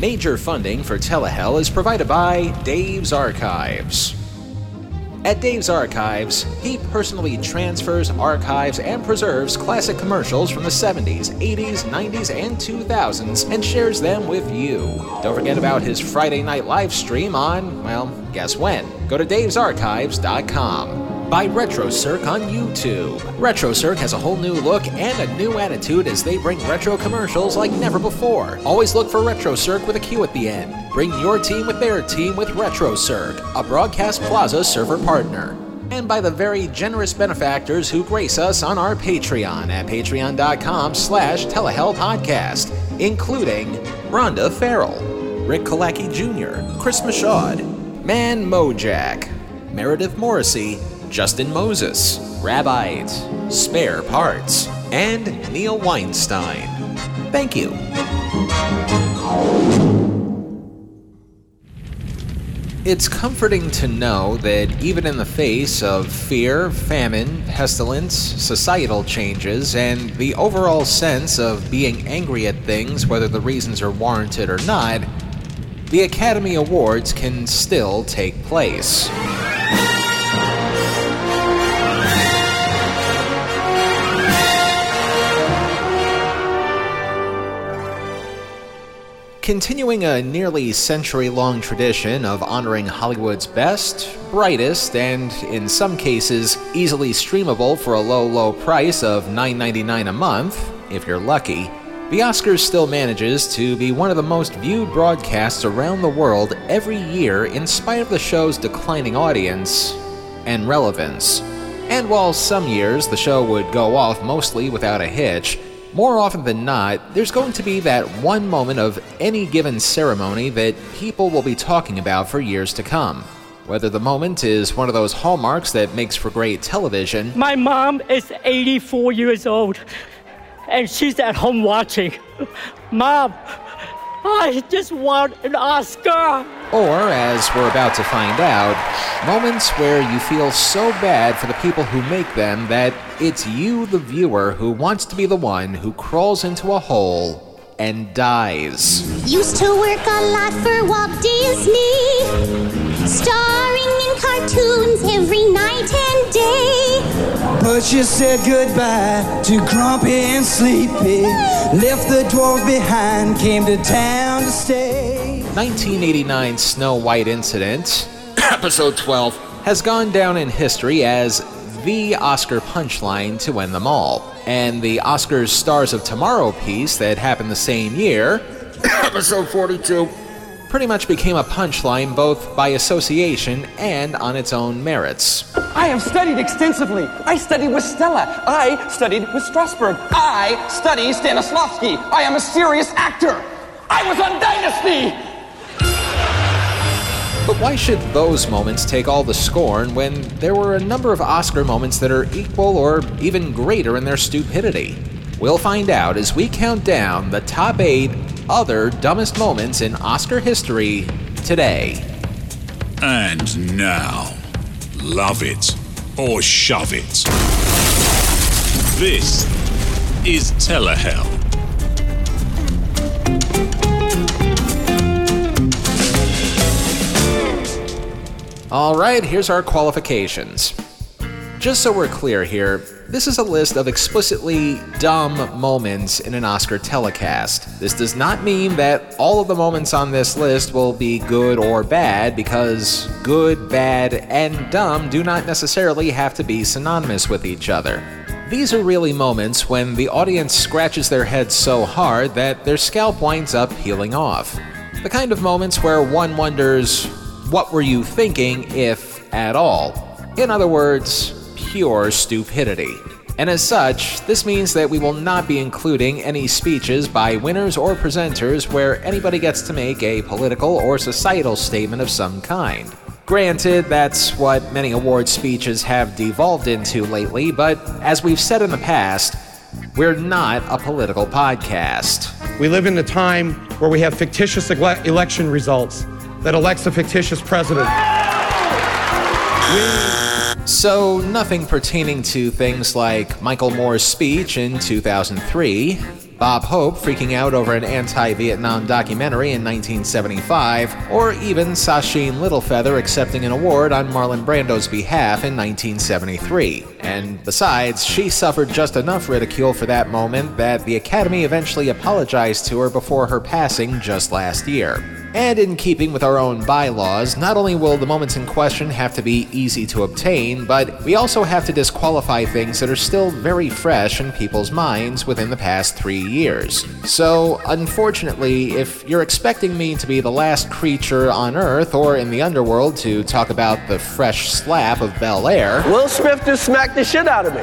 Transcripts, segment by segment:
Major funding for Telehell is provided by Dave's Archives. At Dave's Archives, he personally transfers, archives, and preserves classic commercials from the 70s, 80s, 90s, and 2000s and shares them with you. Don't forget about his Friday night live stream on, well, guess when? Go to davesarchives.com by RetroCirq on YouTube. RetroCirq has a whole new look and a new attitude as they bring retro commercials like never before. Always look for RetroCirq with a Q at the end. Bring your team with their team with RetroCirq, a Broadcast Plaza server partner. And by the very generous benefactors who grace us on our Patreon at patreon.com slash telehellpodcast, including Rhonda Farrell, Rick Kalaki Jr., Chris Mashaud, Man Mojack, Meredith Morrissey, Justin Moses, Rabbite, Spare Parts, and Neil Weinstein. Thank you. It's comforting to know that even in the face of fear, famine, pestilence, societal changes, and the overall sense of being angry at things, whether the reasons are warranted or not, the Academy Awards can still take place. Continuing a nearly century long tradition of honoring Hollywood's best, brightest, and in some cases easily streamable for a low, low price of $9.99 a month, if you're lucky, the Oscars still manages to be one of the most viewed broadcasts around the world every year in spite of the show's declining audience and relevance. And while some years the show would go off mostly without a hitch, more often than not, there's going to be that one moment of any given ceremony that people will be talking about for years to come. Whether the moment is one of those hallmarks that makes for great television. My mom is 84 years old, and she's at home watching. Mom, I just want an Oscar. Or, as we're about to find out, moments where you feel so bad for the people who make them that it's you, the viewer, who wants to be the one who crawls into a hole and dies. Used to work a lot for Walt Disney, starring in cartoons every night and day. But you said goodbye to Grumpy and Sleepy, left the dwarves behind, came to town to stay. 1989 Snow White incident, episode 12, has gone down in history as the Oscar punchline to win them all. And the Oscars Stars of Tomorrow piece that happened the same year, episode 42, pretty much became a punchline both by association and on its own merits. I have studied extensively. I studied with Stella. I studied with Strasberg. I study Stanislavski. I am a serious actor. I was on Dynasty. But why should those moments take all the scorn when there were a number of Oscar moments that are equal or even greater in their stupidity? We'll find out as we count down the top eight other dumbest moments in Oscar history today. And now, love it or shove it. This is Telehell. All right, here's our qualifications. Just so we're clear here, this is a list of explicitly dumb moments in an Oscar telecast. This does not mean that all of the moments on this list will be good or bad, because good, bad, and dumb do not necessarily have to be synonymous with each other. These are really moments when the audience scratches their heads so hard that their scalp winds up peeling off. The kind of moments where one wonders, what were you thinking, if at all? In other words, pure stupidity. And as such, this means that we will not be including any speeches by winners or presenters where anybody gets to make a political or societal statement of some kind. Granted, that's what many award speeches have devolved into lately, but as we've said in the past, we're not a political podcast. We live in a time where we have fictitious ele- election results that elects a fictitious president. So, nothing pertaining to things like Michael Moore's speech in 2003, Bob Hope freaking out over an anti Vietnam documentary in 1975, or even Sacheen Littlefeather accepting an award on Marlon Brando's behalf in 1973. And besides, she suffered just enough ridicule for that moment that the Academy eventually apologized to her before her passing just last year. And in keeping with our own bylaws, not only will the moments in question have to be easy to obtain, but we also have to disqualify things that are still very fresh in people's minds within the past three years. So, unfortunately, if you're expecting me to be the last creature on Earth or in the underworld to talk about the fresh slap of Bel Air, Will Smith just smacked the shit out of me.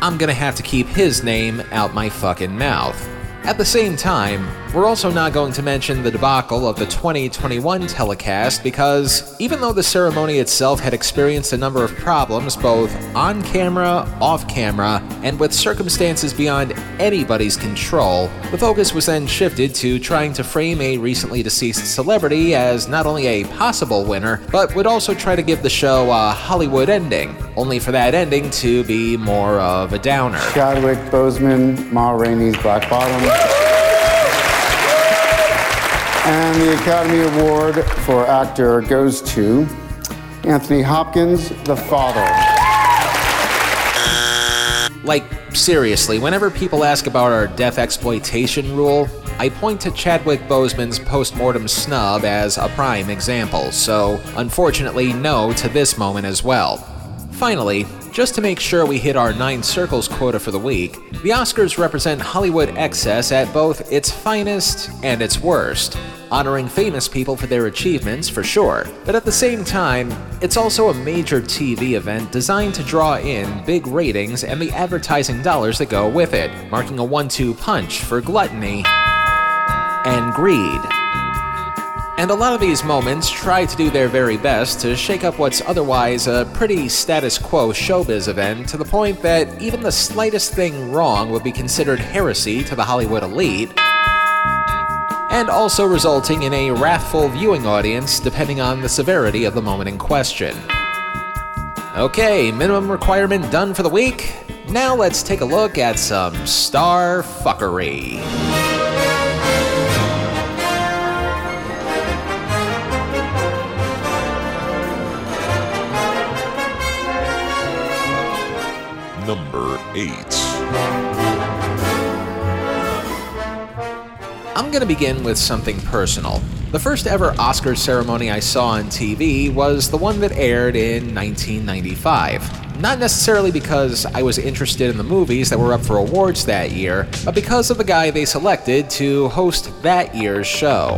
I'm gonna have to keep his name out my fucking mouth. At the same time, we're also not going to mention the debacle of the 2021 telecast because even though the ceremony itself had experienced a number of problems both on camera, off camera, and with circumstances beyond anybody's control, the focus was then shifted to trying to frame a recently deceased celebrity as not only a possible winner, but would also try to give the show a Hollywood ending, only for that ending to be more of a downer. Chadwick Boseman, Ma Rainey's Black Bottom. And the Academy Award for Actor goes to Anthony Hopkins, The Father. Like, seriously, whenever people ask about our death exploitation rule, I point to Chadwick Boseman's postmortem snub as a prime example, so unfortunately, no to this moment as well. Finally, just to make sure we hit our nine circles quota for the week, the Oscars represent Hollywood excess at both its finest and its worst, honoring famous people for their achievements for sure, but at the same time, it's also a major TV event designed to draw in big ratings and the advertising dollars that go with it, marking a one two punch for gluttony and greed. And a lot of these moments try to do their very best to shake up what's otherwise a pretty status quo showbiz event to the point that even the slightest thing wrong would be considered heresy to the Hollywood elite, and also resulting in a wrathful viewing audience depending on the severity of the moment in question. Okay, minimum requirement done for the week. Now let's take a look at some star fuckery. Number 8. I'm going to begin with something personal. The first ever Oscar ceremony I saw on TV was the one that aired in 1995. Not necessarily because I was interested in the movies that were up for awards that year, but because of the guy they selected to host that year's show.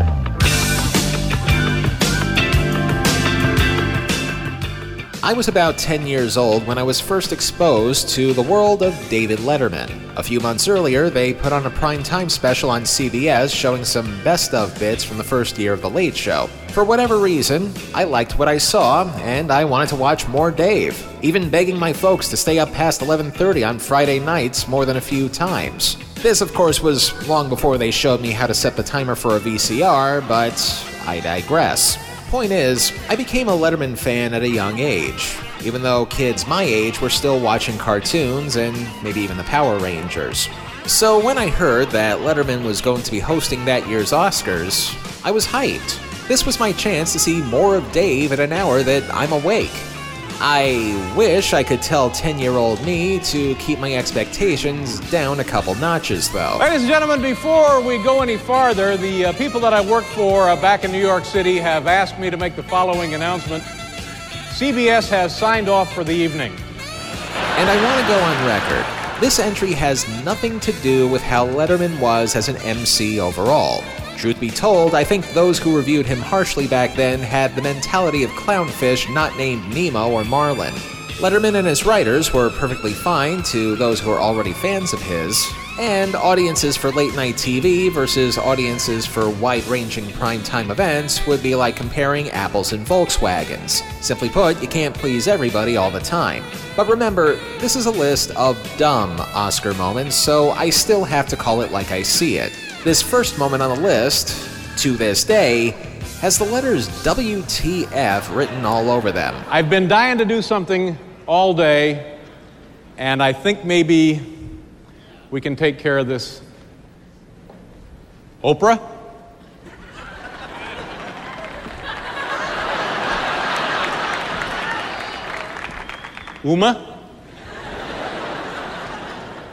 I was about 10 years old when I was first exposed to the world of David Letterman. A few months earlier, they put on a primetime special on CBS showing some best of bits from the first year of The Late Show. For whatever reason, I liked what I saw, and I wanted to watch more Dave, even begging my folks to stay up past 11:30 on Friday nights more than a few times. This, of course, was long before they showed me how to set the timer for a VCR, but I digress. Point is, I became a Letterman fan at a young age, even though kids my age were still watching cartoons and maybe even the Power Rangers. So when I heard that Letterman was going to be hosting that year's Oscars, I was hyped. This was my chance to see more of Dave in an hour that I'm awake. I wish I could tell 10 year old me to keep my expectations down a couple notches, though. Ladies and gentlemen, before we go any farther, the uh, people that I work for uh, back in New York City have asked me to make the following announcement. CBS has signed off for the evening. And I want to go on record. This entry has nothing to do with how Letterman was as an MC overall. Truth be told, I think those who reviewed him harshly back then had the mentality of clownfish not named Nemo or Marlin. Letterman and his writers were perfectly fine to those who were already fans of his, and audiences for late night TV versus audiences for wide ranging primetime events would be like comparing apples and Volkswagens. Simply put, you can't please everybody all the time. But remember, this is a list of dumb Oscar moments, so I still have to call it like I see it. This first moment on the list, to this day, has the letters WTF written all over them. I've been dying to do something all day, and I think maybe we can take care of this Oprah? Uma?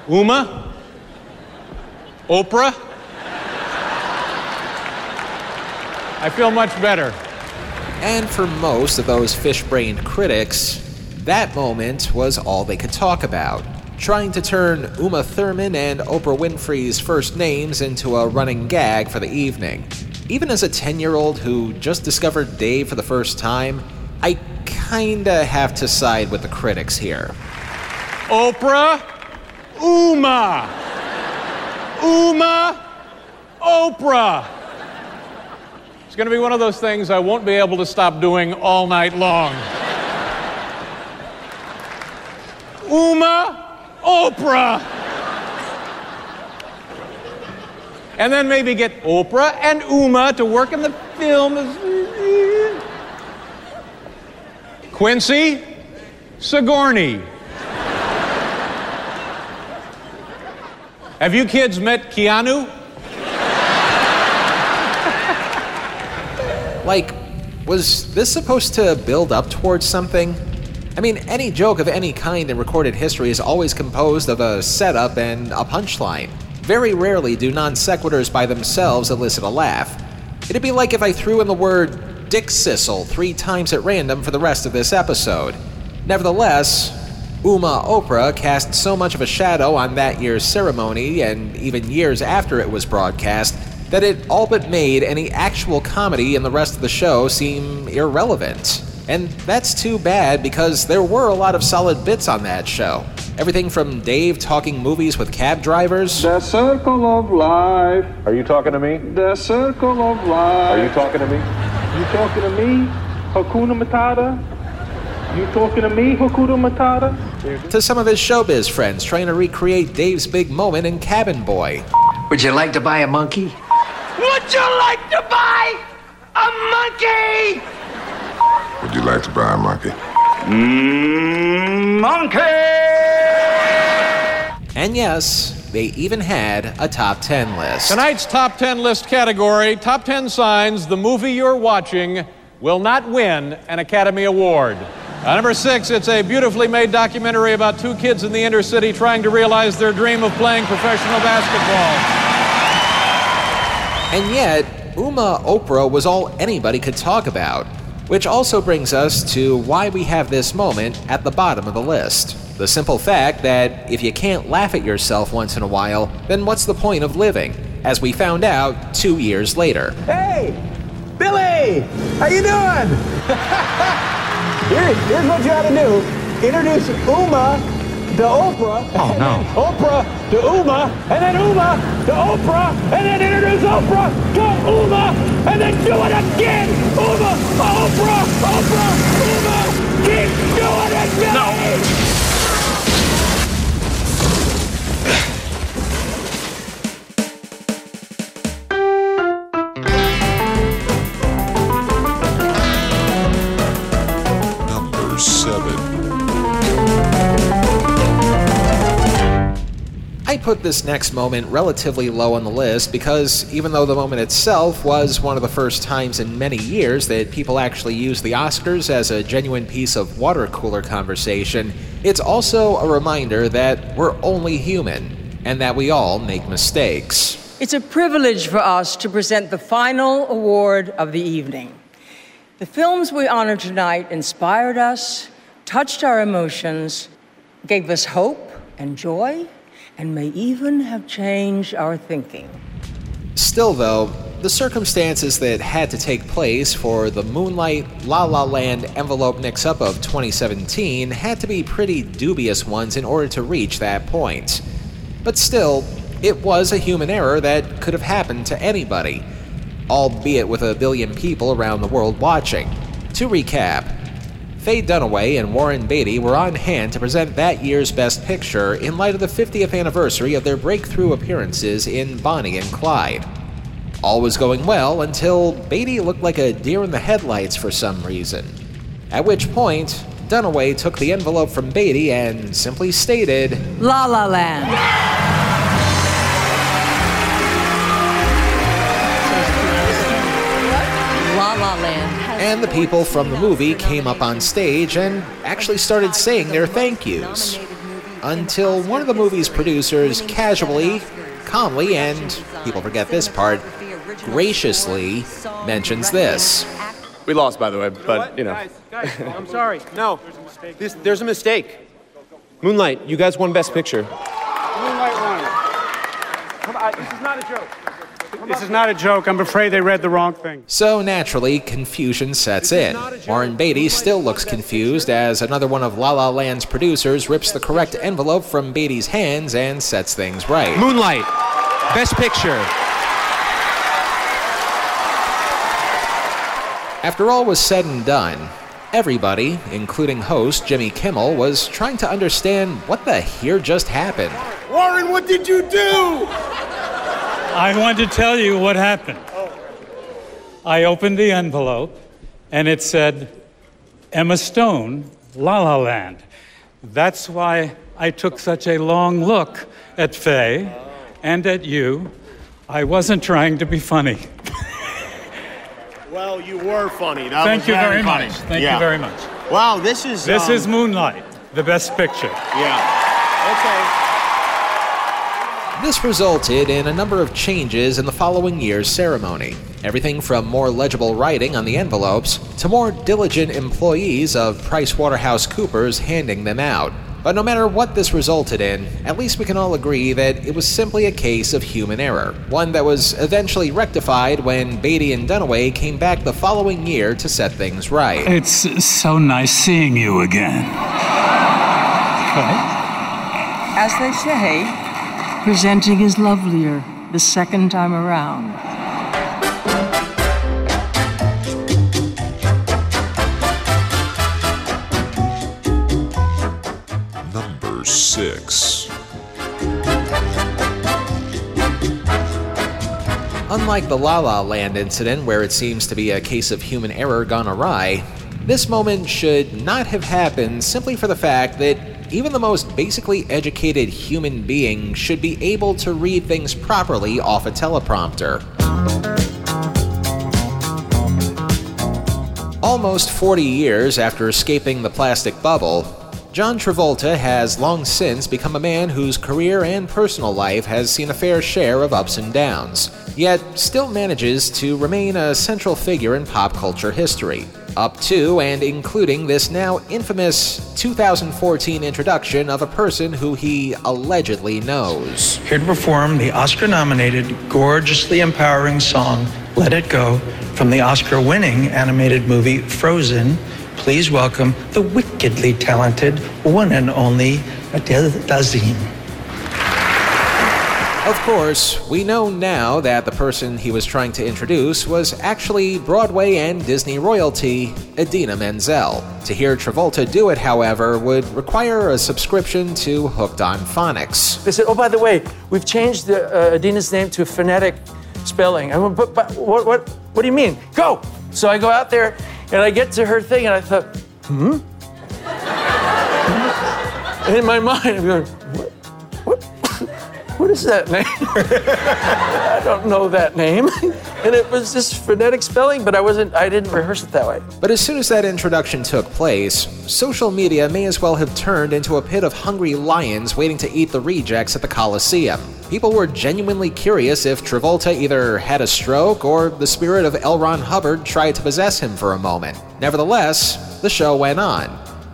Uma? Oprah? I feel much better. And for most of those fish brained critics, that moment was all they could talk about. Trying to turn Uma Thurman and Oprah Winfrey's first names into a running gag for the evening. Even as a 10 year old who just discovered Dave for the first time, I kinda have to side with the critics here. Oprah? Uma! Uma! Oprah! It's going to be one of those things I won't be able to stop doing all night long. Uma! Oprah! And then maybe get Oprah and Uma to work in the film. Quincy Sigourney. Have you kids met Keanu? Like, was this supposed to build up towards something? I mean, any joke of any kind in recorded history is always composed of a setup and a punchline. Very rarely do non sequiturs by themselves elicit a laugh. It'd be like if I threw in the word Dick Sissel three times at random for the rest of this episode. Nevertheless, Uma Oprah cast so much of a shadow on that year's ceremony, and even years after it was broadcast, that it all but made any actual comedy in the rest of the show seem irrelevant. And that's too bad because there were a lot of solid bits on that show. Everything from Dave talking movies with cab drivers. The circle of life. Are you talking to me? The circle of life. Are you talking to me? You talking to me? Hakuna Matata? You talking to me, Hakuna Matata? To some of his showbiz friends trying to recreate Dave's big moment in Cabin Boy. Would you like to buy a monkey? Would you like to buy a monkey? Would you like to buy a monkey? Mm, monkey! And yes, they even had a top 10 list. Tonight's top 10 list category top 10 signs the movie you're watching will not win an Academy Award. Uh, number six, it's a beautifully made documentary about two kids in the inner city trying to realize their dream of playing professional basketball. And yet, Uma Oprah was all anybody could talk about. Which also brings us to why we have this moment at the bottom of the list. The simple fact that if you can't laugh at yourself once in a while, then what's the point of living? As we found out two years later. Hey! Billy! How you doing? Here, here's what you ought to do. Introduce Uma to Oprah. Oh, no. Oprah to Uma, and then Uma to Oprah, and then introduce Oprah to Uma, and then do it again. Uma, Oprah, Oprah, Uma. Keep doing it, Billy. No. Put this next moment relatively low on the list because even though the moment itself was one of the first times in many years that people actually used the Oscars as a genuine piece of water cooler conversation, it's also a reminder that we're only human and that we all make mistakes. It's a privilege for us to present the final award of the evening. The films we honor tonight inspired us, touched our emotions, gave us hope and joy, and may even have changed our thinking. Still, though, the circumstances that had to take place for the Moonlight La La Land envelope mix up of 2017 had to be pretty dubious ones in order to reach that point. But still, it was a human error that could have happened to anybody, albeit with a billion people around the world watching. To recap, Faye Dunaway and Warren Beatty were on hand to present that year's Best Picture in light of the 50th anniversary of their breakthrough appearances in Bonnie and Clyde. All was going well until Beatty looked like a deer in the headlights for some reason. At which point, Dunaway took the envelope from Beatty and simply stated, La La Land. And the people from the movie came up on stage and actually started saying their thank yous. Until one of the movie's producers casually, calmly, and people forget this part, graciously mentions this. We lost, by the way, but you know. I'm sorry. No, this, there's a mistake. Moonlight, you guys won Best Picture. Moonlight won. Come on, this is not a joke. This is not a joke. I'm afraid they read the wrong thing. So naturally, confusion sets in. Warren Beatty still looks confused as another one of La La Land's producers rips the correct envelope from Beatty's hands and sets things right. Moonlight, Best Picture. After all was said and done, everybody, including host Jimmy Kimmel, was trying to understand what the here just happened. Warren, what did you do? I want to tell you what happened. I opened the envelope and it said, Emma Stone, La La Land. That's why I took such a long look at Faye and at you. I wasn't trying to be funny. Well, you were funny. That Thank you very funny. much. Thank Yeah. you very much. Wow, this is. This um, is Moonlight, the best picture. Yeah. Okay. This resulted in a number of changes in the following year's ceremony. Everything from more legible writing on the envelopes to more diligent employees of PricewaterhouseCoopers handing them out. But no matter what this resulted in, at least we can all agree that it was simply a case of human error, one that was eventually rectified when Beatty and Dunaway came back the following year to set things right. It's so nice seeing you again. As they say, presenting is lovelier the second time around. Number six. Unlike the La La Land incident, where it seems to be a case of human error gone awry, this moment should not have happened simply for the fact that even the most basically educated human being should be able to read things properly off a teleprompter. Almost 40 years after escaping the plastic bubble, John Travolta has long since become a man whose career and personal life has seen a fair share of ups and downs, yet still manages to remain a central figure in pop culture history, up to and including this now infamous 2014 introduction of a person who he allegedly knows. Here to perform the Oscar nominated, gorgeously empowering song, Let It Go, from the Oscar winning animated movie Frozen. Please welcome the wickedly talented one and only Adele Dazim. Of course, we know now that the person he was trying to introduce was actually Broadway and Disney royalty, Idina Menzel. To hear Travolta do it, however, would require a subscription to Hooked on Phonics. They said, oh, by the way, we've changed the, uh, Idina's name to phonetic spelling. I went, but, but what, what, what do you mean? Go! So I go out there and I get to her thing and I thought, hmm? And in my mind, I'm going, what? What, what is that name? I don't know that name. And it was just phonetic spelling, but I wasn't, I didn't rehearse it that way. But as soon as that introduction took place, social media may as well have turned into a pit of hungry lions waiting to eat the rejects at the Coliseum. People were genuinely curious if Travolta either had a stroke or the spirit of L. Ron Hubbard tried to possess him for a moment. Nevertheless, the show went on,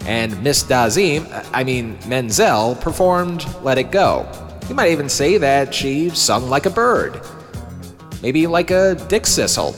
and Miss Dazim, I mean Menzel, performed Let It Go. You might even say that she sung like a bird. Maybe like a dick sissel.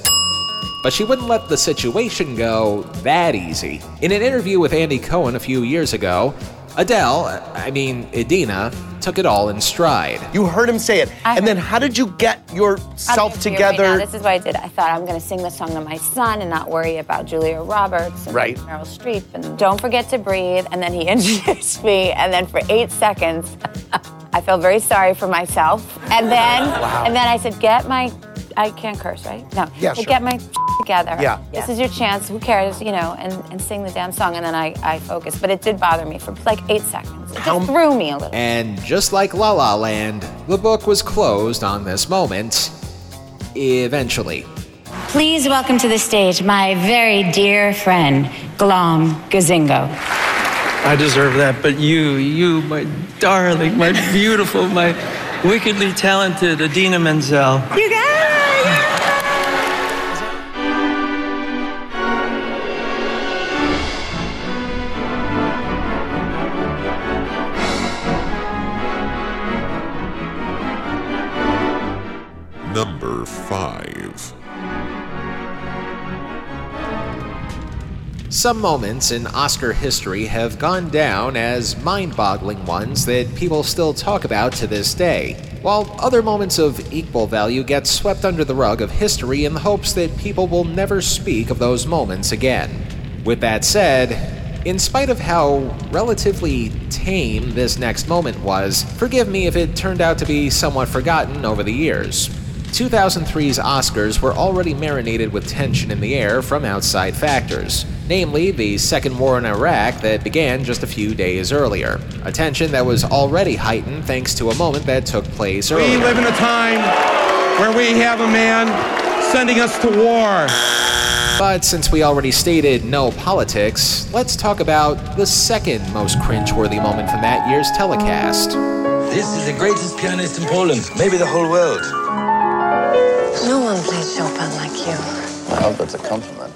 But she wouldn't let the situation go that easy. In an interview with Andy Cohen a few years ago, Adele, I mean Idina, took it all in stride. You heard him say it. I and then how did you get I'm yourself gonna tell you right together? now, this is what I did. I thought I'm going to sing the song to my son and not worry about Julia Roberts and Right. Meryl Streep and don't forget to breathe. And then he introduced me, and then for eight seconds, I felt very sorry for myself. And then, Wow. and then I said, "Get my." I can't curse, right? No. Yeah, sure. Get my together. Yeah. This is your chance. Who cares? You know, and, and sing the damn song. And then I, I focused. But it did bother me for like eight seconds. It just threw me a little. And just like La La Land, the book was closed on this moment. Eventually. Please welcome to the stage my very dear friend, Glom Gazingo. I deserve that, but you, you, my darling, my beautiful, my wickedly talented Idina Menzel. You got Some moments in Oscar history have gone down as mind boggling ones that people still talk about to this day, while other moments of equal value get swept under the rug of history in the hopes that people will never speak of those moments again. With that said, in spite of how relatively tame this next moment was, forgive me if it turned out to be somewhat forgotten over the years. 2003's Oscars were already marinated with tension in the air from outside factors, namely the second war in Iraq that began just a few days earlier. A tension that was already heightened thanks to a moment that took place We earlier. live in a time where we have a man sending us to war. But since we already stated no politics, let's talk about the second most cringeworthy moment from that year's telecast. This is the greatest pianist in Poland, maybe the whole world. No one plays Chopin like you. I hope that's a compliment.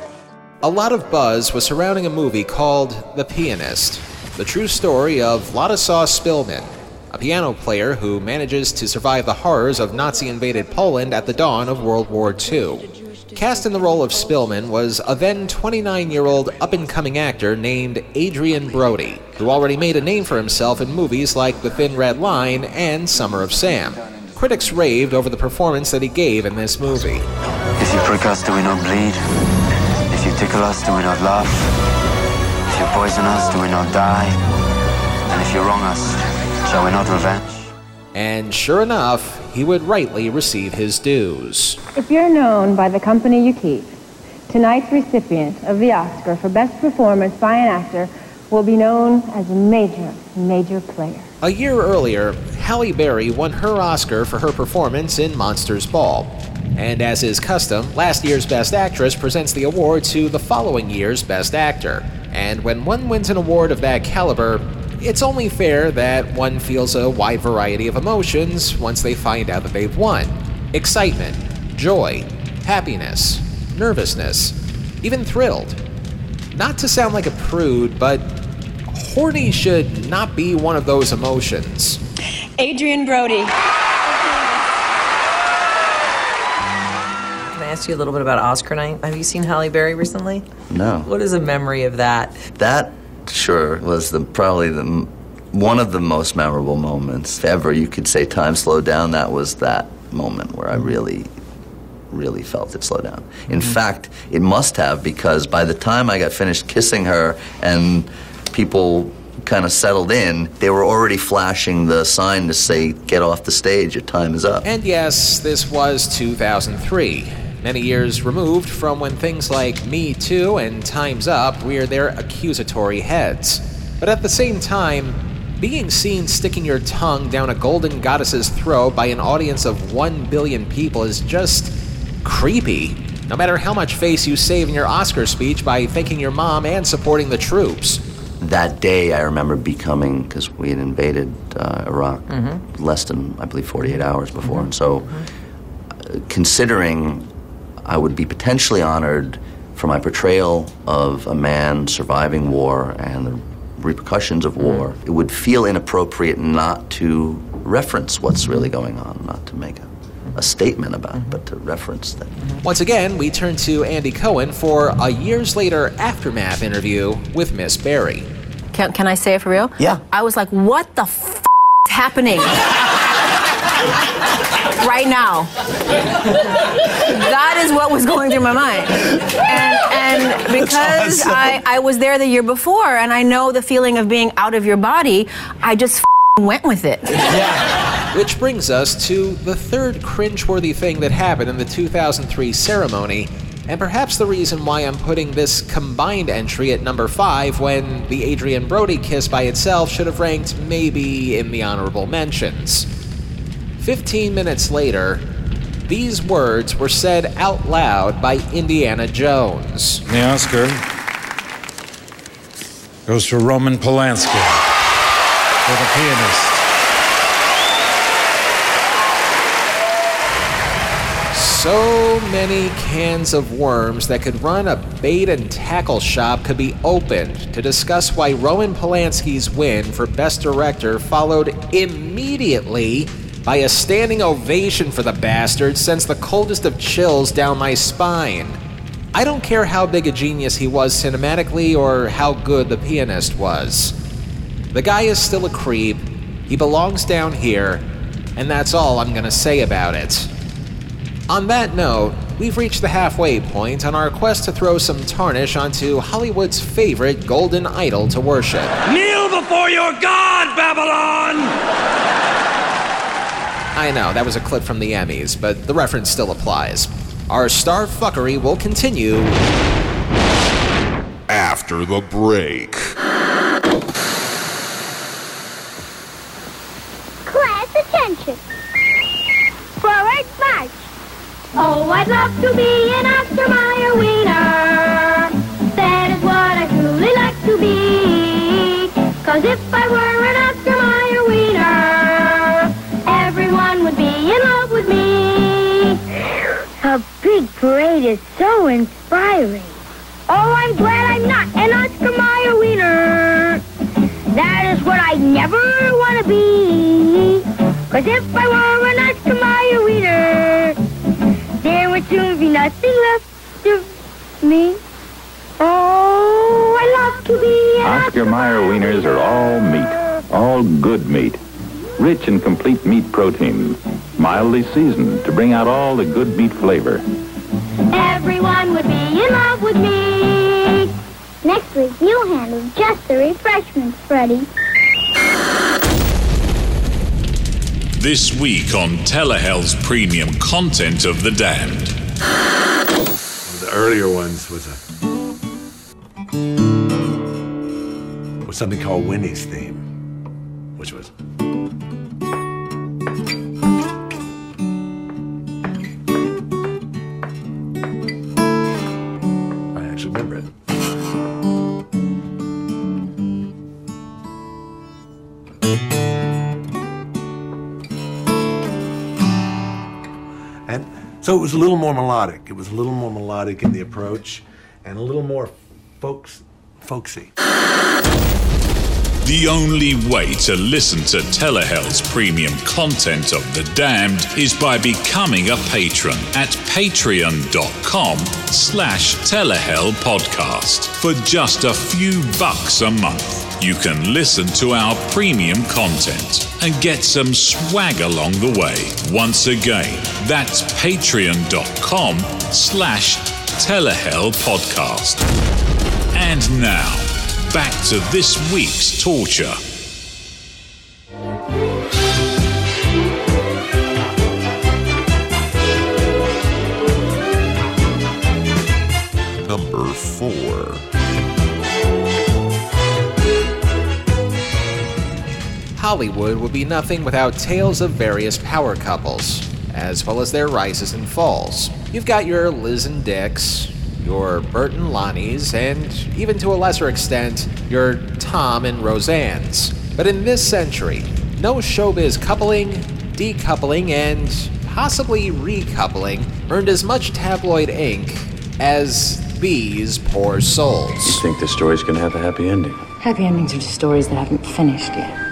A lot of buzz was surrounding a movie called The Pianist, the true story of Władysław Szpilman, a piano player who manages to survive the horrors of Nazi invaded Poland at the dawn of World War II. Cast in the role of Szpilman was a then 29 year old up and coming actor named Adrien Brody, who already made a name for himself in movies like The Thin Red Line and Summer of Sam. Critics raved over the performance that he gave in this movie. If you prick us, do we not bleed? If you tickle us, do we not laugh? If you poison us, do we not die? And if you wrong us, shall we not revenge? And sure enough, he would rightly receive his dues. If you're known by the company you keep, tonight's recipient of the Oscar for Best Performance by an Actor will be known as a major, major player. A year earlier, Halle Berry won her Oscar for her performance in Monsters Ball. And as is custom, last year's Best Actress presents the award to the following year's Best Actor. And when one wins an award of that caliber, it's only fair that one feels a wide variety of emotions once they find out that they've won excitement, joy, happiness, nervousness, even thrilled. Not to sound like a prude, but horny should not be one of those emotions. Adrien Brody. Can I ask you a little bit about Oscar night? Have you seen Halle Berry recently? No. What is a memory of that? That sure was the probably the one of the most memorable moments ever. You could say time slowed down. That was that moment where I really, really felt it slow down. In mm-hmm. fact, it must have because by the time I got finished kissing her and people kind of settled in, they were already flashing the sign to say, "Get off the stage. Your time is up." And yes, this was 2003, many years removed from when things like Me Too and Time's Up reared their accusatory heads. But at the same time, being seen sticking your tongue down a golden goddess's throat by an audience of 1 billion people is just creepy. No matter how much face you save in your Oscar speech by thanking your mom and supporting the troops. That day I remember becoming because we had invaded uh, Iraq Mhm. less than I believe 48 hours before, and so uh, considering I would be potentially honored for my portrayal of a man surviving war and the repercussions of war, it would feel inappropriate not to reference what's really going on, not to make a, a statement about it, but to reference that. Once again, we turn to Andy Cohen for a years later aftermath interview with Miss Berry. Can, can I say it for real? Yeah. I was like, what the f- is happening? right now. that is what was going through my mind. And, and because awesome. I, I was there the year before and I know the feeling of being out of your body, I just f- went with it. Which brings us to the third cringeworthy thing that happened in the 2003 ceremony, and perhaps the reason why I'm putting this combined entry at number 5 when the Adrien Brody kiss by itself should have ranked maybe in the honorable mentions. 15 minutes later, these words were said out loud by Indiana Jones. The Oscar goes to Roman Polanski for the pianist. So many cans of worms that could run a bait and tackle shop could be opened to discuss why Roman Polanski's win for Best Director followed immediately by a standing ovation for the bastard sends the coldest of chills down my spine. I don't care how big a genius he was cinematically or how good the pianist was. The guy is still a creep, he belongs down here, and that's all I'm gonna say about it. On that note, we've reached the halfway point on our quest to throw some tarnish onto Hollywood's favorite golden idol to worship. Kneel before your God, Babylon! I know, that was a clip from the Emmys, but the reference still applies. Our star fuckery will continue after the break. Love to be an Oscar Mayer wiener. That is what I truly like to be. Cause if I were an Oscar Mayer wiener, everyone would be in love with me. A big parade is so inspiring. Oh, I'm glad I'm not an Oscar Mayer wiener. That is what I never want to be. Cause if I were an there would soon be nothing left of me. Oh, I love to be Oscar Mayer wieners are all meat, all good meat, rich in complete meat protein, mildly seasoned to bring out all the good meat flavor. Everyone would be in love with me. Next week, you handle just the refreshments, Freddie. This week on Telehell's premium content of The Damned. The earlier ones was a was something called Winnie's theme, which was so it was a little more melodic. It was a little more melodic in the approach and a little more folks folksy. The only way to listen to Telehell's premium content of The Damned is by becoming a patron at patreon.com slash telehell podcast. For just a few bucks a month, you can listen to our premium content and get some swag along the way. Once again, that's patreon.com slash telehell podcast. And now, back to this week's torture. Hollywood would be nothing without tales of various power couples, as well as their rises and falls. You've got your Liz and Dicks, your Burt and Loni's, and even to a lesser extent, your Tom and Roseanne's. But in this century, no showbiz coupling, decoupling, and possibly recoupling earned as much tabloid ink as these poor souls. You think this story's gonna have a happy ending? Happy endings are just stories that haven't finished yet.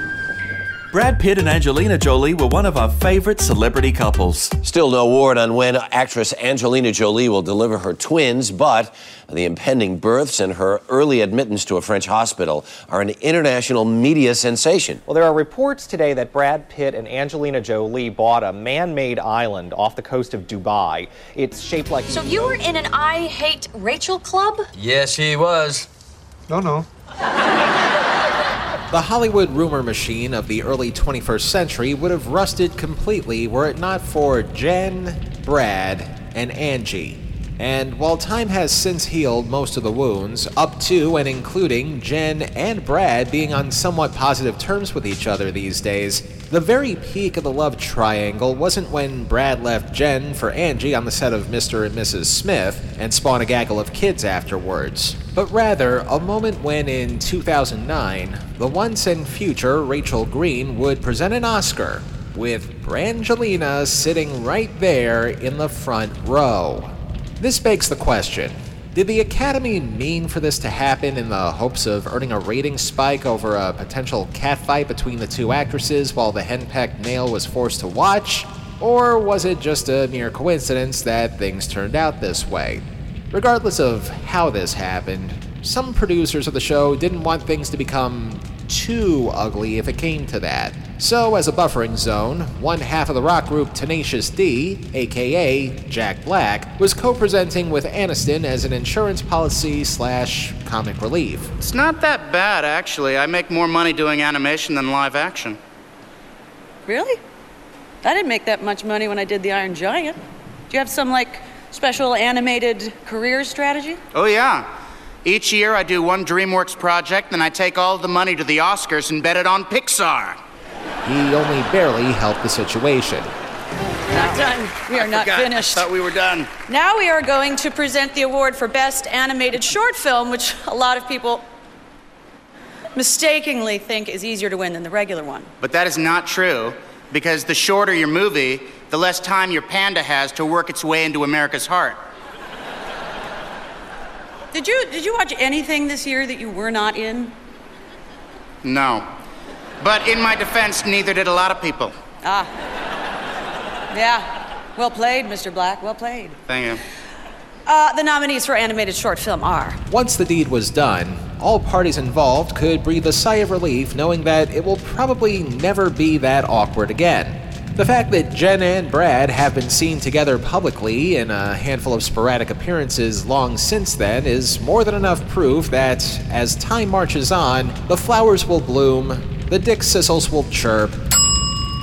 Brad Pitt and Angelina Jolie were one of our favorite celebrity couples. Still no word on when actress Angelina Jolie will deliver her twins, but the impending births and her early admittance to a French hospital are an international media sensation. Well, there are reports today that Brad Pitt and Angelina Jolie bought a man made island off the coast of Dubai. It's shaped like. So you were in an I Hate Rachel club? Yes, he was. No, no. The Hollywood rumor machine of the early 21st century would have rusted completely were it not for Jen, Brad, and Angie. And while time has since healed most of the wounds, up to and including Jen and Brad being on somewhat positive terms with each other these days, the very peak of the love triangle wasn't when Brad left Jen for Angie on the set of Mr. and Mrs. Smith and spawned a gaggle of kids afterwards, but rather a moment when in 2009, the once and future Rachel Green would present an Oscar, with Brangelina sitting right there in the front row. This begs the question Did the Academy mean for this to happen in the hopes of earning a rating spike over a potential catfight between the two actresses while the henpecked male was forced to watch? Or was it just a mere coincidence that things turned out this way? Regardless of how this happened, some producers of the show didn't want things to become too ugly if it came to that. So, as a buffering zone, one half of the rock group Tenacious D, aka Jack Black, was co presenting with Aniston as an insurance policy slash comic relief. It's not that bad, actually. I make more money doing animation than live action. Really? I didn't make that much money when I did The Iron Giant. Do you have some, like, special animated career strategy? Oh, yeah. Each year I do one DreamWorks project, then I take all the money to the Oscars and bet it on Pixar. He only barely helped the situation. Not done. We are I not forgot. finished. I thought we were done. Now we are going to present the award for Best Animated Short Film, which a lot of people mistakenly think is easier to win than the regular one. But that is not true, because the shorter your movie, the less time your panda has to work its way into America's heart. Did you did you watch anything this year that you were not in? No. But in my defense, neither did a lot of people. Ah. Yeah. Well played, Mr. Black. Well played. Thank you. Uh, the nominees for animated short film are Once the deed was done, all parties involved could breathe a sigh of relief knowing that it will probably never be that awkward again. The fact that Jen and Brad have been seen together publicly in a handful of sporadic appearances long since then is more than enough proof that, as time marches on, the flowers will bloom, the dickcissels will chirp,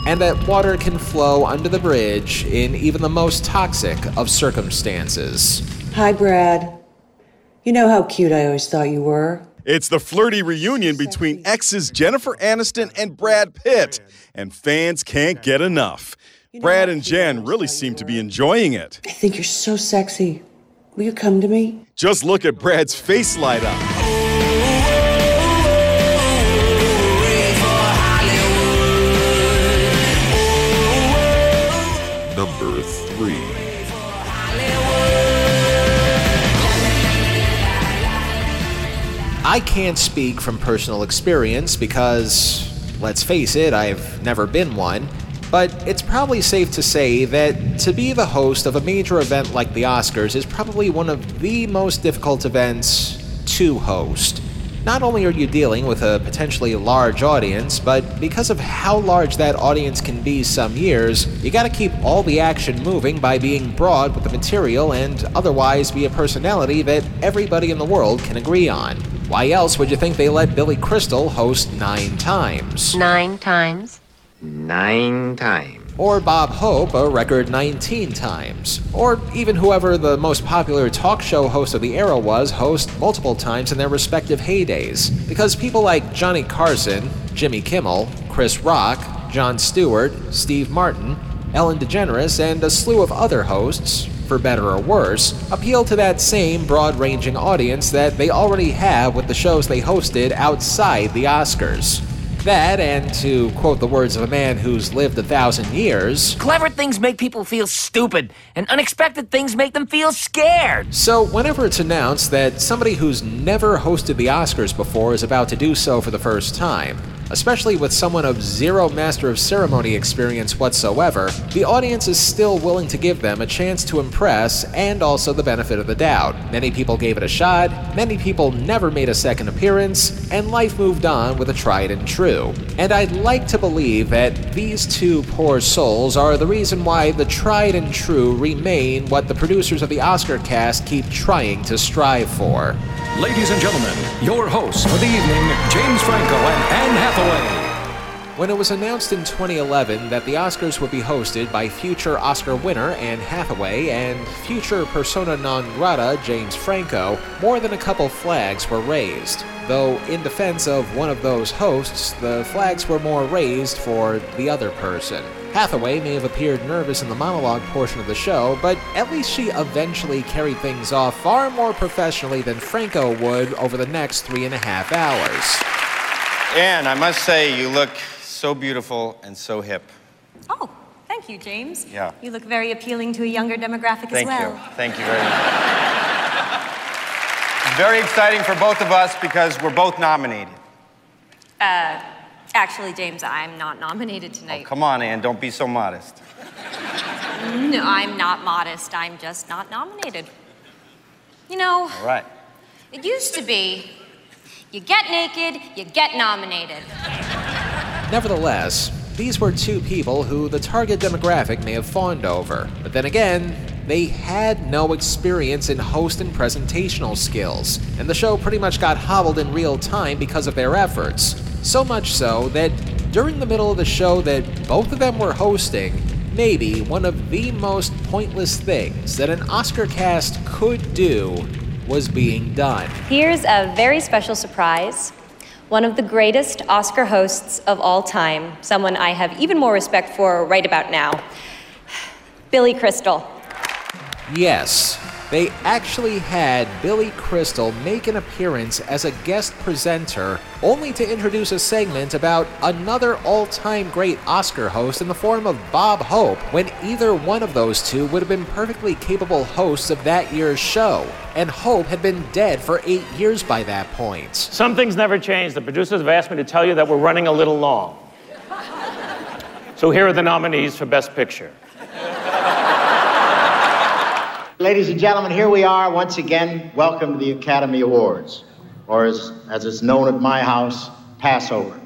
and that water can flow under the bridge in even the most toxic of circumstances. Hi, Brad. You know how cute I always thought you were. It's the flirty reunion between exes Jennifer Aniston and Brad Pitt, and fans can't get enough. Brad and Jen really seem to be enjoying it. I think you're so sexy. Will you come to me? Just look at Brad's face light up. Number three. I can't speak from personal experience because, let's face it, I've never been one, but it's probably safe to say that to be the host of a major event like the Oscars is probably one of the most difficult events to host. Not only are you dealing with a potentially large audience, but because of how large that audience can be some years, you gotta keep all the action moving by being broad with the material and otherwise be a personality that everybody in the world can agree on. Why else would you think they let Billy Crystal host nine times? Nine times. Nine times. Or Bob Hope a record 19 times. Or even whoever the most popular talk show host of the era was host multiple times in their respective heydays. Because people like Johnny Carson, Jimmy Kimmel, Chris Rock, Jon Stewart, Steve Martin, Ellen DeGeneres, and a slew of other hosts, for better or worse, appeal to that same broad ranging audience that they already have with the shows they hosted outside the Oscars. That, and to quote the words of a man who's lived a thousand years, Clever things make people feel stupid, and unexpected things make them feel scared. So, whenever it's announced that somebody who's never hosted the Oscars before is about to do so for the first time, especially with someone of zero Master of Ceremony experience whatsoever, the audience is still willing to give them a chance to impress and also the benefit of the doubt. Many people gave it a shot, many people never made a second appearance, and life moved on with a tried and true. And I'd like to believe that these two poor souls are the reason why the tried and true remain what the producers of the Oscar cast keep trying to strive for. Ladies and gentlemen, your hosts for the evening, James Franco and Anne Hathaway. When it was announced in 2011 that the Oscars would be hosted by future Oscar winner Anne Hathaway and future persona non grata James Franco, more than a couple flags were raised. Though, in defense of one of those hosts, the flags were more raised for the other person. Hathaway may have appeared nervous in the monologue portion of the show, but at least she eventually carried things off far more professionally than Franco would over the next three and a half hours. Anne, I must say, you look so beautiful and so hip. Oh, thank you, James. Yeah. You look very appealing to a younger demographic Thank as well. Thank you. Thank you very much. Very exciting for both of us because we're both nominated. Uh, actually, James, I'm not nominated tonight. Oh, Come on, Anne, don't be so modest. No, I'm not modest. I'm just not nominated. You know, All right. it used to be you get naked, you get nominated. Nevertheless, these were two people who the target demographic may have fawned over. But then again, they had no experience in host and presentational skills, and the show pretty much got hobbled in real time because of their efforts. So much so that during the middle of the show that both of them were hosting, maybe one of the most pointless things that an Oscar cast could do was being done. Here's a very special surprise. One of the greatest Oscar hosts of all time, someone I have even more respect for right about now Billy Crystal. Yes, they actually had Billy Crystal make an appearance as a guest presenter, only to introduce a segment about another all time great Oscar host in the form of Bob Hope, when either one of those two would have been perfectly capable hosts of that year's show. And Hope had been dead for eight years by that point. Some things never change. The producers have asked me to tell you that we're running a little long. So here are the nominees for Best Picture. Ladies and gentlemen, here we are once again. Welcome to the Academy Awards, or as, as it's known at my house, Passover.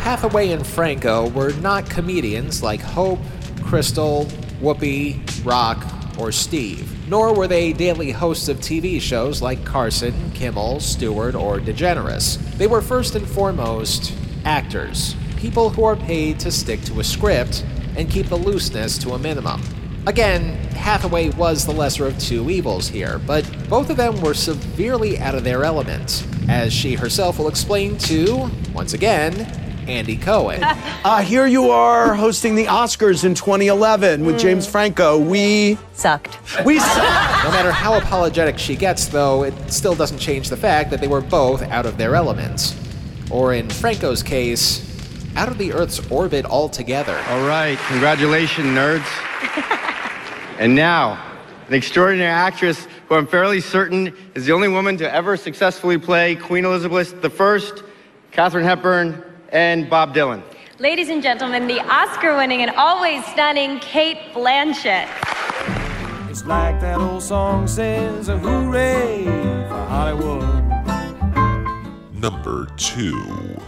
Hathaway and Franco were not comedians like Hope, Crystal, Whoopi, Rock, or Steve, nor were they daily hosts of TV shows like Carson, Kimmel, Stewart, or DeGeneres. They were first and foremost actors, people who are paid to stick to a script and keep the looseness to a minimum. Again, Hathaway was the lesser of two evils here, but both of them were severely out of their element, as she herself will explain to, once again, Andy Cohen. Uh, here you are hosting the Oscars in 2011 with James Franco. We sucked. We sucked. No matter how apologetic she gets, though, it still doesn't change the fact that they were both out of their elements. Or in Franco's case, out of the Earth's orbit altogether. All right, congratulations, nerds. and now, an extraordinary actress who I'm fairly certain is the only woman to ever successfully play Queen Elizabeth I, Katharine Hepburn, and Bob Dylan. Ladies and gentlemen, the Oscar winning and always stunning Cate Blanchett. It's like that old song says, a hooray for Hollywood. Number two.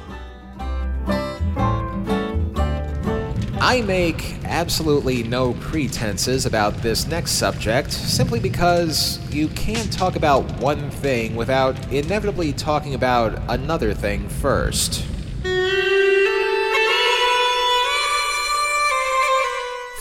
I make absolutely no pretenses about this next subject simply because you can't talk about one thing without inevitably talking about another thing first.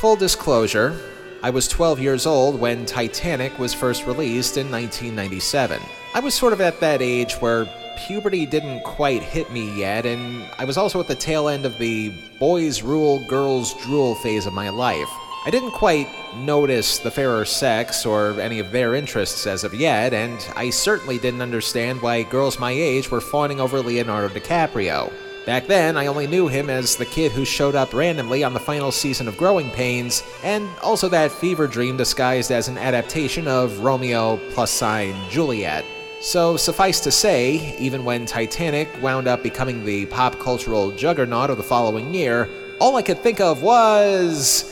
Full disclosure, I was 12 years old when Titanic was first released in 1997. I was sort of at that age where puberty didn't quite hit me yet, and I was also at the tail end of the boys rule, girls drool phase of my life. I didn't quite notice the fairer sex or any of their interests as of yet, and I certainly didn't understand why girls my age were fawning over Leonardo DiCaprio. Back then, I only knew him as the kid who showed up randomly on the final season of Growing Pains, and also that fever dream disguised as an adaptation of Romeo plus sign Juliet. So, suffice to say, even when Titanic wound up becoming the pop cultural juggernaut of the following year, all I could think of was.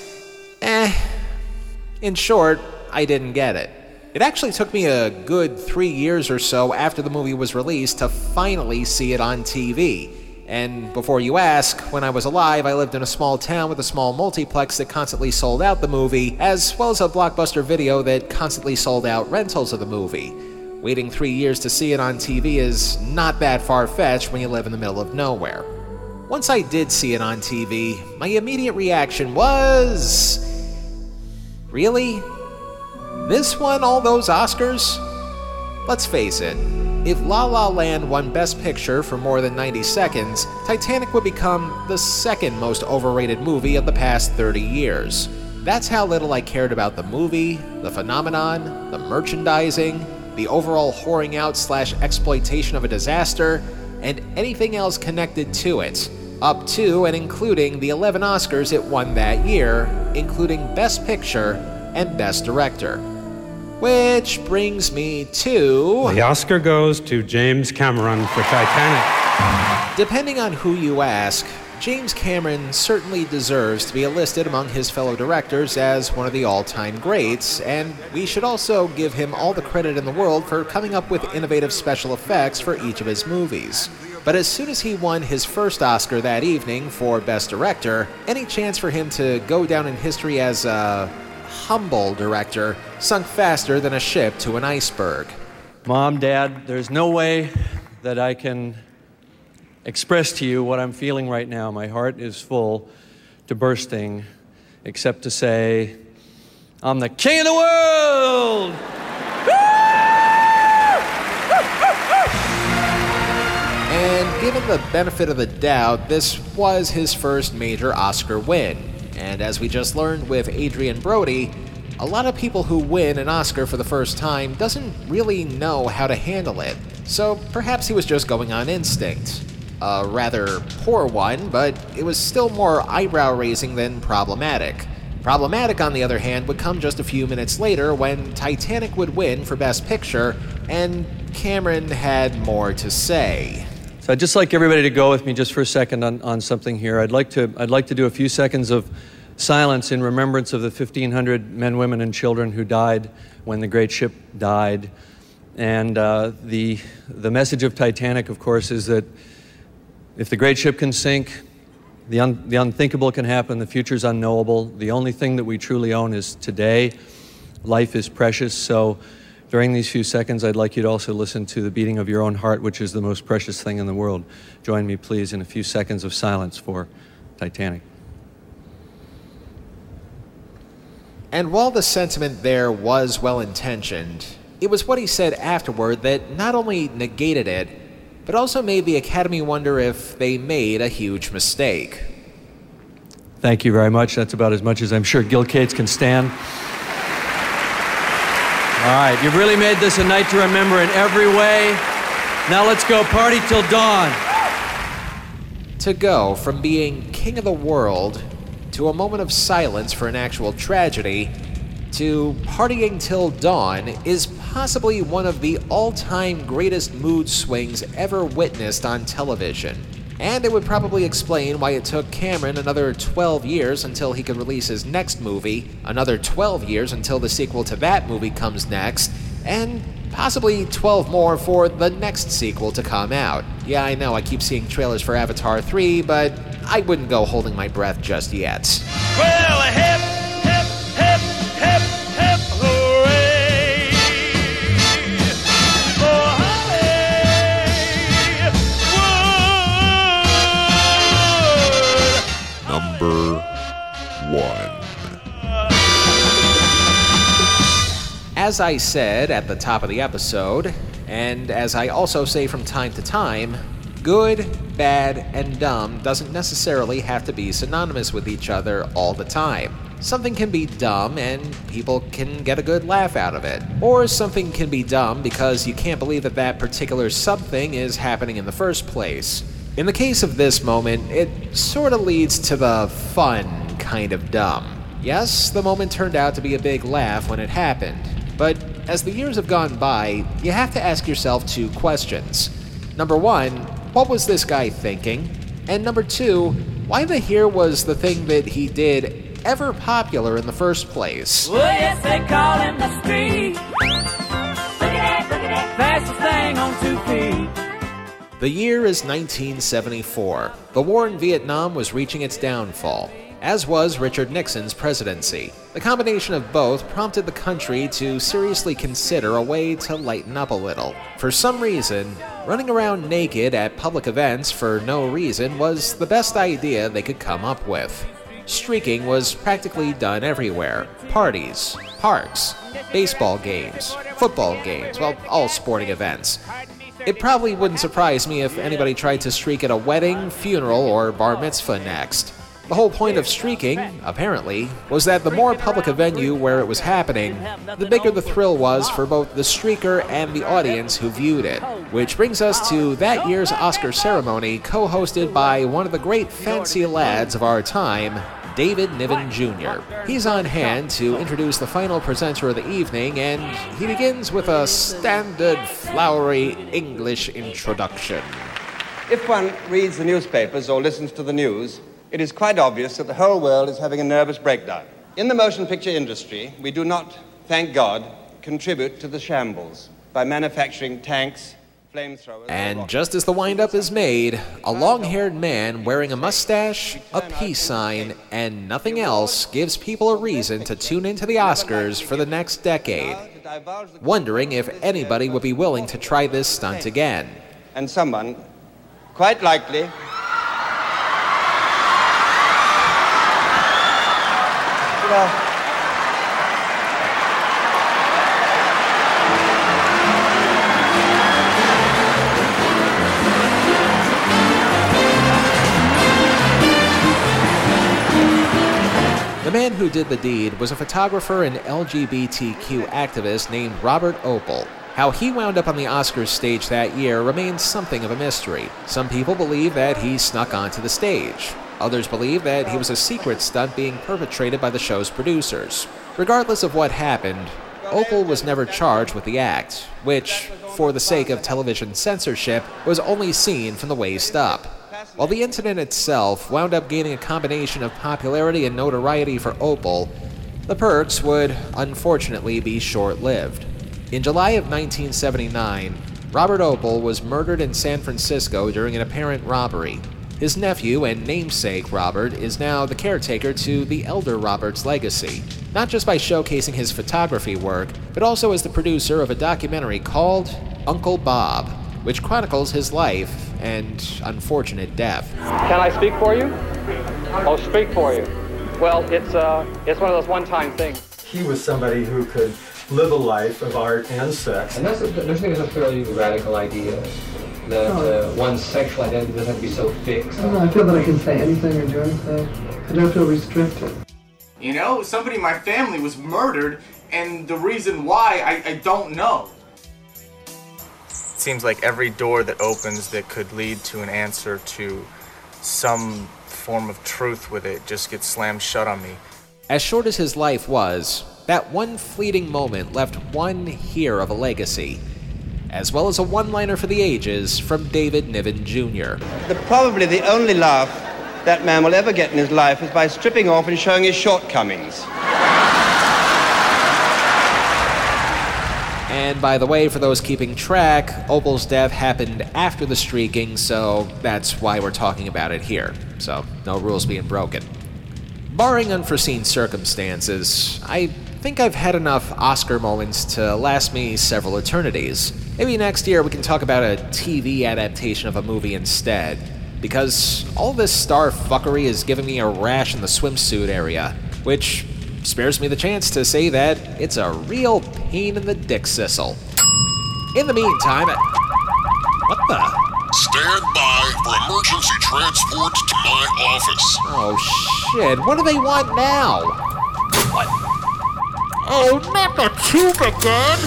eh. In short, I didn't get it. It actually took me a good three years or so after the movie was released to finally see it on TV. And before you ask, when I was alive, I lived in a small town with a small multiplex that constantly sold out the movie, as well as a blockbuster video that constantly sold out rentals of the movie. Waiting three years to see it on TV is not that far fetched when you live in the middle of nowhere. Once I did see it on TV, my immediate reaction was. Really? This won all those Oscars? Let's face it, if La La Land won Best Picture for more than 90 seconds, Titanic would become the second most overrated movie of the past 30 years. That's how little I cared about the movie, the phenomenon, the merchandising, the overall whoring out slash exploitation of a disaster, and anything else connected to it, up to and including the 11 Oscars it won that year, including Best Picture and Best Director. Which brings me to. The Oscar goes to James Cameron for Titanic. Depending on who you ask, James Cameron certainly deserves to be enlisted among his fellow directors as one of the all time greats, and we should also give him all the credit in the world for coming up with innovative special effects for each of his movies. But as soon as he won his first Oscar that evening for Best Director, any chance for him to go down in history as a humble director sunk faster than a ship to an iceberg. Mom, Dad, there's no way that I can express to you what I'm feeling right now. My heart is full to bursting, except to say, I'm the king of the world! And given the benefit of the doubt, this was his first major Oscar win. And as we just learned with Adrien Brody, a lot of people who win an Oscar for the first time doesn't really know how to handle it. So perhaps he was just going on instinct. A rather poor one, but it was still more eyebrow raising than problematic. Problematic, on the other hand, would come just a few minutes later when Titanic would win for Best Picture, and Cameron had more to say. So I'd just like everybody to go with me just for a second on, on something here. I'd like to I'd like to do a few seconds of silence in remembrance of the 1,500 men, women, and children who died when the great ship died. And uh, the the message of Titanic, of course, is that if the great ship can sink, the, un, the unthinkable can happen. The future is unknowable. The only thing that we truly own is today. Life is precious. So during these few seconds, I'd like you to also listen to the beating of your own heart, which is the most precious thing in the world. Join me, please, in a few seconds of silence for Titanic. And while the sentiment there was well intentioned, it was what he said afterward that not only negated it, but also made the Academy wonder if they made a huge mistake. Thank you very much. That's about as much as I'm sure Gil Cates can stand. All right, you've really made this a night to remember in every way. Now let's go party till dawn. To go from being king of the world to a moment of silence for an actual tragedy to partying till dawn is possibly one of the all time greatest mood swings ever witnessed on television. And it would probably explain why it took Cameron another 12 years until he could release his next movie, another 12 years until the sequel to that movie comes next, and possibly 12 more for the next sequel to come out. Yeah, I know I keep seeing trailers for Avatar 3, but I wouldn't go holding my breath just yet. Well, hip, As I said at the top of the episode, and as I also say from time to time, good, bad, and dumb doesn't necessarily have to be synonymous with each other all the time. Something can be dumb and people can get a good laugh out of it. Or something can be dumb because you can't believe that that particular something is happening in the first place. In the case of this moment, it sort of leads to the fun kind of dumb. Yes, the moment turned out to be a big laugh when it happened, but as the years have gone by, you have to ask yourself two questions. Number one, what was this guy thinking? And number two, why the here was the thing that he did ever popular in the first place? Well, yes, they call him the street. Look at that, look at that. Fastest thing on two feet. The year is 1974. The war in Vietnam was reaching its downfall. As was Richard Nixon's presidency. The combination of both prompted the country to seriously consider a way to lighten up a little. For some reason, running around naked at public events for no reason was the best idea they could come up with. Streaking was practically done everywhere parties, parks, baseball games, football games, well, all sporting events. It probably wouldn't surprise me if anybody tried to streak at a wedding, funeral, or bar mitzvah next. The whole point of streaking, apparently, was that the more public a venue where it was happening, the bigger the thrill was for both the streaker and the audience who viewed it. Which brings us to that year's Oscar ceremony, co hosted by one of the great fancy lads of our time, David Niven Jr. He's on hand to introduce the final presenter of the evening, and he begins with a standard flowery English introduction. If one reads the newspapers or listens to the news, it is quite obvious that the whole world is having a nervous breakdown. In the motion picture industry, we do not, thank God, contribute to the shambles by manufacturing tanks, flamethrowers. And just as the windup is made, a long haired man wearing a mustache, a peace sign, and nothing else gives people a reason to tune into the Oscars for the next decade, wondering if anybody would be willing to try this stunt again. And someone, quite likely, The man who did the deed was a photographer and LGBTQ activist named Robert Opel. How he wound up on the Oscars stage that year remains something of a mystery. Some people believe that he snuck onto the stage. Others believe that he was a secret stunt being perpetrated by the show's producers. Regardless of what happened, Opel was never charged with the act, which, for the sake of television censorship, was only seen from the waist up. While the incident itself wound up gaining a combination of popularity and notoriety for Opel, the perks would unfortunately be short lived. In July of 1979, Robert Opel was murdered in San Francisco during an apparent robbery. His nephew and namesake, Robert, is now the caretaker to the elder Robert's legacy, not just by showcasing his photography work, but also as the producer of a documentary called Uncle Bob, which chronicles his life and unfortunate death. Can I speak for you? I'll speak for you. Well, it's uh, it's one of those one-time things. He was somebody who could live a life of art and sex. And that's a, don't think it's a fairly radical idea that uh, one's sexual identity doesn't have to be so fixed? I don't know, I feel that I can say anything or do anything. I don't feel restricted. You know, somebody in my family was murdered, and the reason why, I, I don't know. It seems like every door that opens that could lead to an answer to some form of truth with it just gets slammed shut on me. As short as his life was, that one fleeting moment left one here of a legacy, as well as a one liner for the ages from David Niven Jr. the, probably the only laugh that man will ever get in his life is by stripping off and showing his shortcomings. And by the way, for those keeping track, Opel's death happened after the streaking, so that's why we're talking about it here. So, no rules being broken. Barring unforeseen circumstances, I think I've had enough Oscar moments to last me several eternities. Maybe next year we can talk about a TV adaptation of a movie instead. Because all this star fuckery is giving me a rash in the swimsuit area, which spares me the chance to say that it's a real pain in the dickcissel. In the meantime, what the? Stand by for emergency transport to my office. Oh shit, what do they want now? What? Oh, not the tube again!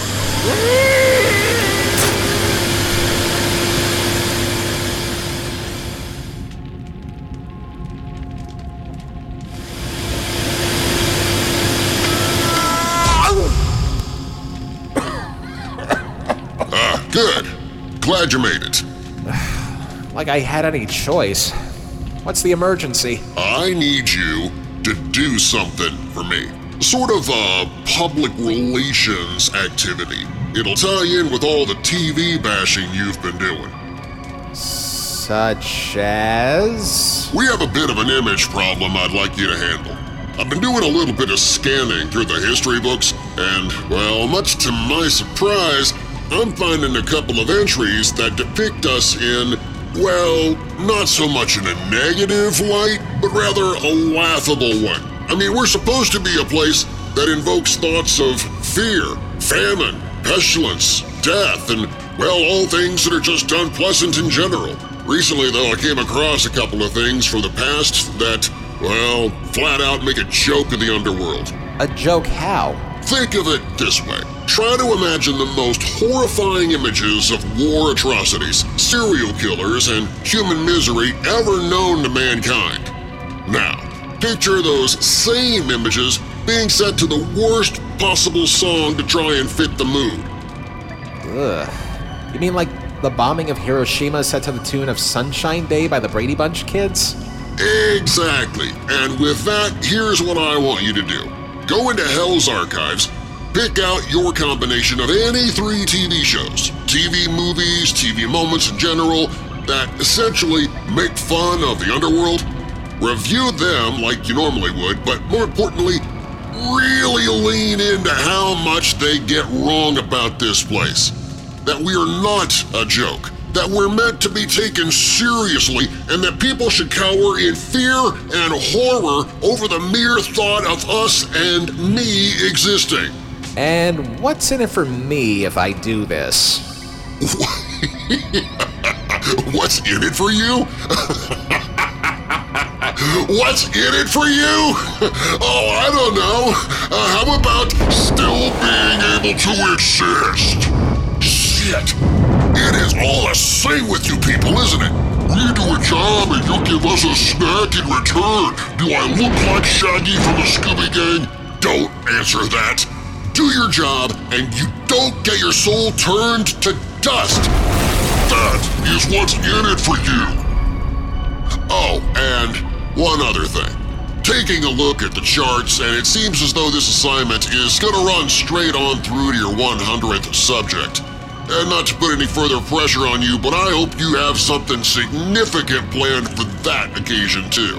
Ah, good. Glad you made it. Like I had any choice. What's the emergency? I need you to do something for me. Sort of a public relations activity. It'll tie in with all the TV bashing you've been doing. Such as. We have a bit of an image problem I'd like you to handle. I've been doing a little bit of scanning through the history books, and, well, much to my surprise, I'm finding a couple of entries that depict us in, well, not so much in a negative light, but rather a laughable one. I mean, we're supposed to be a place that invokes thoughts of fear, famine, pestilence, death, and, well, all things that are just unpleasant in general. Recently, though, I came across a couple of things from the past that, well, flat out make a joke of the underworld. A joke how? Think of it this way. Try to imagine the most horrifying images of war atrocities, serial killers, and human misery ever known to mankind. Now, picture those same images being set to the worst possible song to try and fit the mood. Ugh. You mean like the bombing of Hiroshima set to the tune of Sunshine Day by the Brady Bunch kids? Exactly. And with that, here's what I want you to do. Go into Hell's Archives, pick out your combination of any three TV shows, TV movies, TV moments in general, that essentially make fun of the underworld, review them like you normally would, but more importantly, really lean into how much they get wrong about this place. That we are not a joke, that we're meant to be taken seriously, and that people should cower in fear and horror over the mere thought of us and me existing. And what's in it for me if I do this? What's in it for you? What's in it for you? Oh, I don't know. Uh, how about still being able to exist? Shit. It is all the same with you people, isn't it? We do a job and you give us a snack in return. Do I look like Shaggy from the Scooby Gang? Don't answer that. Do your job and you don't get your soul turned to dust. That is what's in it for you. Oh, and one other thing. Taking a look at the charts, and it seems as though this assignment is gonna run straight on through to your 100th subject. And not to put any further pressure on you, but I hope you have something significant planned for that occasion too.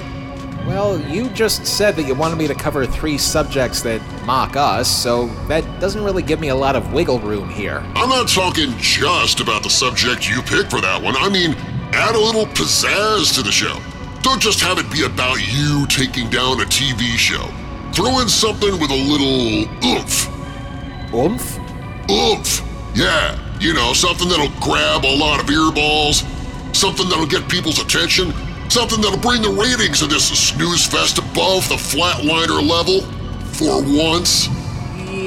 Well, you just said that you wanted me to cover three subjects that mock us, so that doesn't really give me a lot of wiggle room here. I'm not talking just about the subject you pick for that one. I mean, add a little pizzazz to the show. Don't just have it be about you taking down a TV show. Throw in something with a little oomph. Oomph? Oomph. Yeah, you know, something that'll grab a lot of earballs, something that'll get people's attention, something that'll bring the ratings of this snooze fest above the flatliner level for once.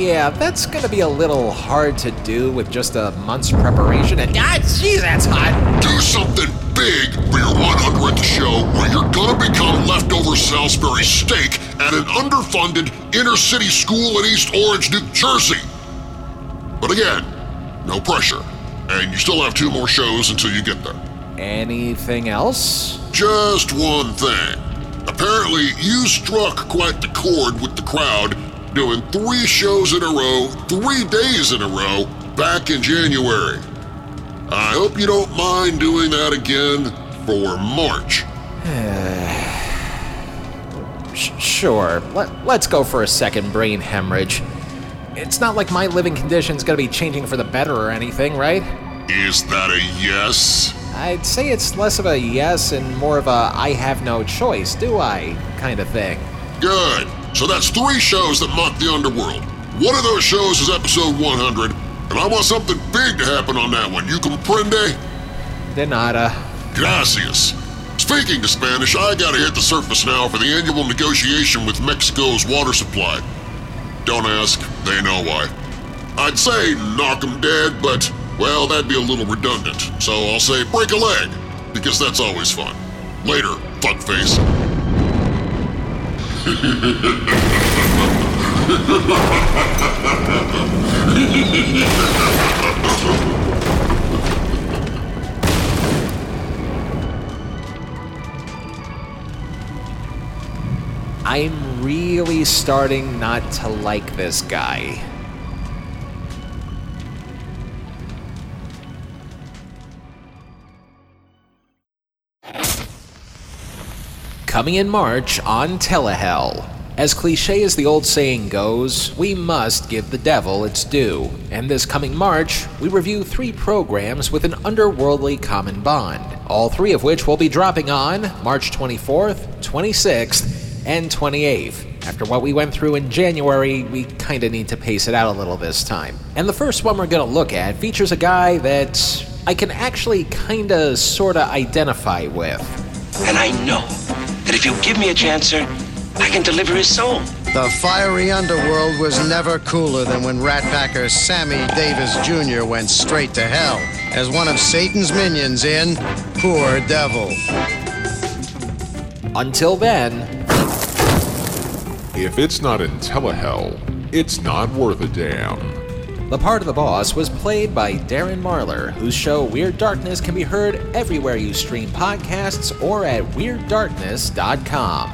Yeah, that's gonna be a little hard to do with just a month's preparation and. Ah, jeez, that's hot! Do something big for your 100th show where you're gonna become leftover Salisbury steak at an underfunded inner city school in East Orange, New Jersey. But again, no pressure. And you still have two more shows until you get there. Anything else? Just one thing. Apparently, you struck quite the chord with the crowd, doing three shows in a row, three days in a row, back in January. I hope you don't mind doing that again for March. sure, Let, let's go for a second brain hemorrhage. It's not like my living condition's gonna be changing for the better or anything, right? Is that a yes? I'd say it's less of a yes and more of a I have no choice, do I? kind of thing. Good. So that's three shows that mock the underworld. One of those shows is episode 100, and I want something big to happen on that one. You comprende? De nada. Gracias. Speaking of Spanish, I gotta hit the surface now for the annual negotiation with Mexico's water supply. Don't ask, they know why. I'd say knock 'em dead, but, well, that'd be a little redundant. So I'll say break a leg, because that's always fun. Later, fuckface. I'm really starting not to like this guy. Coming in March on Telehell. As cliche as the old saying goes, we must give the devil its due. And this coming March, we review three programs with an underworldly common bond, all three of which will be dropping on March 24th, 26th, and 28th. After what we went through in January, we kinda need to pace it out a little this time. And the first one we're gonna look at features a guy that I can actually kinda sorta identify with. And I know that if you give me a chance, sir, I can deliver his soul. The fiery underworld was never cooler than when Rat Packer Sammy Davis Jr. went straight to hell as one of Satan's minions in Poor Devil. Until then, If it's not in Telehell, it's not worth a damn. The part of the boss was played by Darren Marlar, whose show Weird Darkness can be heard everywhere you stream podcasts or at WeirdDarkness.com.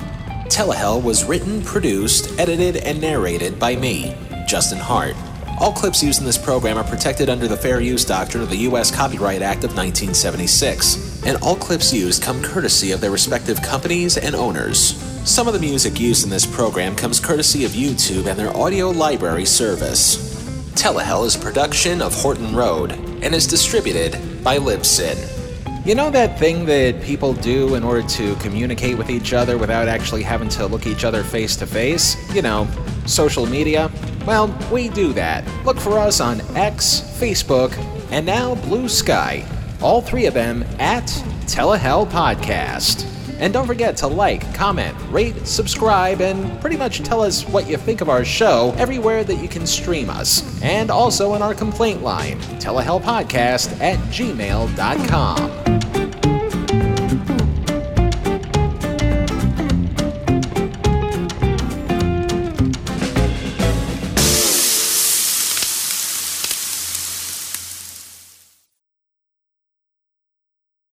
Telehell was written, produced, edited, and narrated by me, Justin Hart. All clips used in this program are protected under the Fair Use Doctrine of the U.S. Copyright Act of 1976, and all clips used come courtesy of their respective companies and owners. Some of the music used in this program comes courtesy of YouTube and their audio library service. Telehell is a production of Horton Road and is distributed by Libsyn. You know that thing that people do in order to communicate with each other without actually having to look each other face to face? You know, social media? Well, we do that. Look for us on X, Facebook, and now Blue Sky. All three of them at Telehell Podcast. And don't forget to like, comment, rate, subscribe, and pretty much tell us what you think of our show everywhere that you can stream us. And also in our complaint line, telehellpodcast at gmail.com.